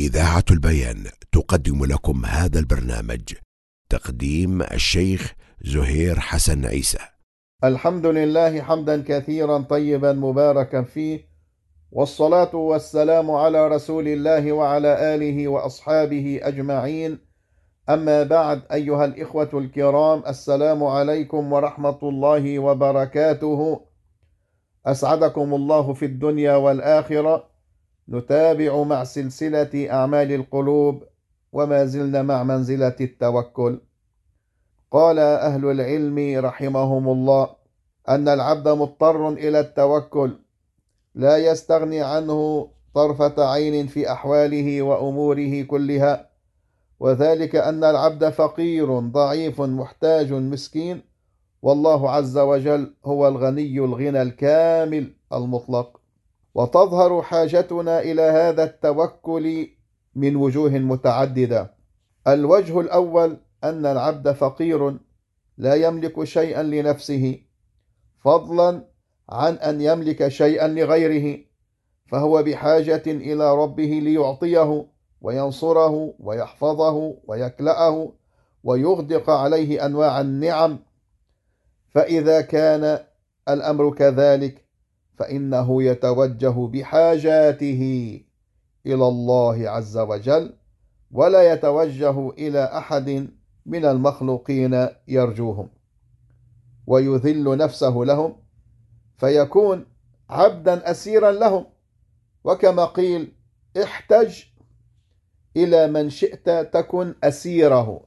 إذاعة البيان تقدم لكم هذا البرنامج تقديم الشيخ زهير حسن عيسى. الحمد لله حمدا كثيرا طيبا مباركا فيه والصلاة والسلام على رسول الله وعلى آله وأصحابه أجمعين. أما بعد أيها الإخوة الكرام السلام عليكم ورحمة الله وبركاته. أسعدكم الله في الدنيا والآخرة. نتابع مع سلسلة أعمال القلوب وما زلنا مع منزلة التوكل. قال أهل العلم رحمهم الله أن العبد مضطر إلى التوكل لا يستغني عنه طرفة عين في أحواله وأموره كلها وذلك أن العبد فقير ضعيف محتاج مسكين والله عز وجل هو الغني الغنى الكامل المطلق. وتظهر حاجتنا إلى هذا التوكل من وجوه متعددة. الوجه الأول أن العبد فقير لا يملك شيئا لنفسه فضلا عن أن يملك شيئا لغيره فهو بحاجة إلى ربه ليعطيه وينصره ويحفظه ويكلأه ويغدق عليه أنواع النعم. فإذا كان الأمر كذلك فإنه يتوجه بحاجاته إلى الله عز وجل ولا يتوجه إلى أحد من المخلوقين يرجوهم ويذل نفسه لهم فيكون عبدا أسيرا لهم. وكما قيل احتج إلى من شئت تكن أسيره.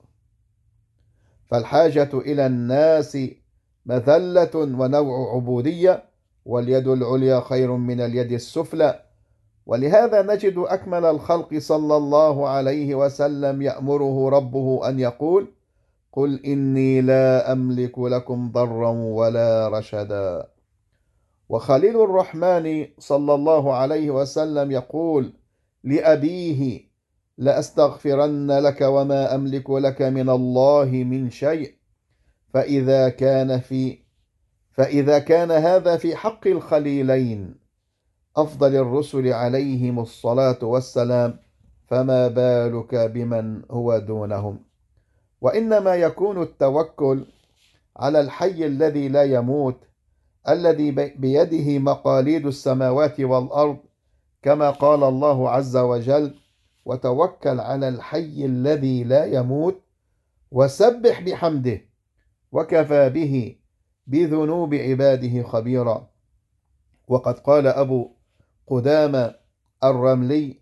فالحاجة إلى الناس مذلة ونوع عبودية واليد العليا خير من اليد السفلى. ولهذا نجد أكمل الخلق صلى الله عليه وسلم يأمره ربه أن يقول قل إني لا أملك لكم ضرا ولا رشدا. وخليل الرحمن صلى الله عليه وسلم يقول لأبيه لأستغفرن لك وما أملك لك من الله من شيء فإذا كان في فإذا كان هذا في حق الخليلين أفضل الرسل عليهم الصلاة والسلام فما بالك بمن هو دونهم؟ وإنما يكون التوكل على الحي الذي لا يموت الذي بيده مقاليد السماوات والأرض كما قال الله عز وجل وتوكل على الحي الذي لا يموت وسبح بحمده وكفى به بذنوب عباده خبيرا. وقد قال أبو قدامة الرملي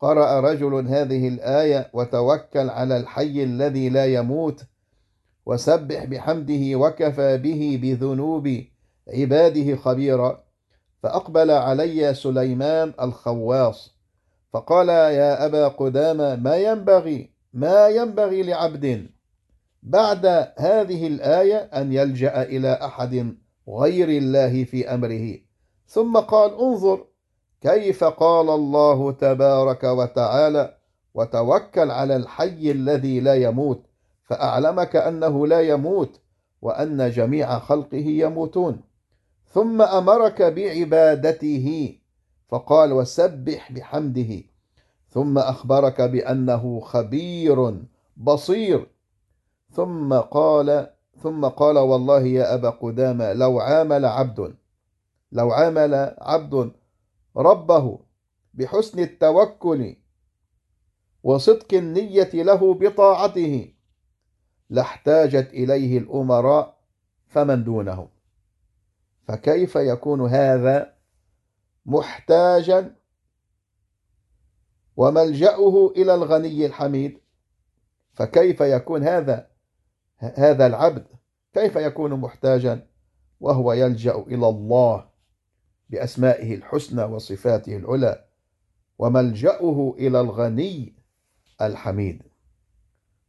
قرأ رجل هذه الآية وتوكل على الحي الذي لا يموت وسبح بحمده وكفى به بذنوب عباده خبيرا. فأقبل علي سليمان الخواص فقال يا أبا قدامة ما ينبغي ما ينبغي لعبد بعد هذه الآية أن يلجأ إلى أحد غير الله في أمره. ثم قال انظر كيف قال الله تبارك وتعالى وتوكل على الحي الذي لا يموت فأعلمك أنه لا يموت وأن جميع خلقه يموتون. ثم أمرك بعبادته فقال وسبح بحمده. ثم أخبرك بأنه خبير بصير. ثم قال ثم قال والله يا أبا قدامة لو عامل عبد لو عامل عبد ربه بحسن التوكل وصدق النية له بطاعته لاحتاجت إليه الأمراء فمن دونهم. فكيف يكون هذا محتاجا وملجأه إلى الغني الحميد؟ فكيف يكون هذا هذا العبد كيف يكون محتاجا؟ وهو يلجأ إلى الله بأسمائه الحسنى وصفاته العلى وملجأه إلى الغني الحميد.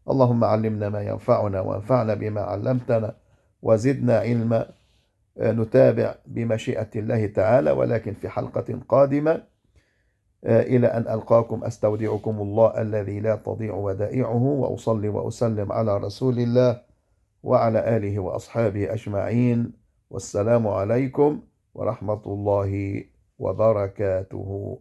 اللهم علمنا ما ينفعنا وانفعنا بما علمتنا وزدنا علما. نتابع بمشيئة الله تعالى ولكن في حلقة قادمة إلى أن ألقاكم أستودعكم الله الذي لا تضيع ودائعه وأصلي وأسلم على رسول الله. وعلى آله وأصحابه أجمعين. والسلام عليكم ورحمة الله وبركاته.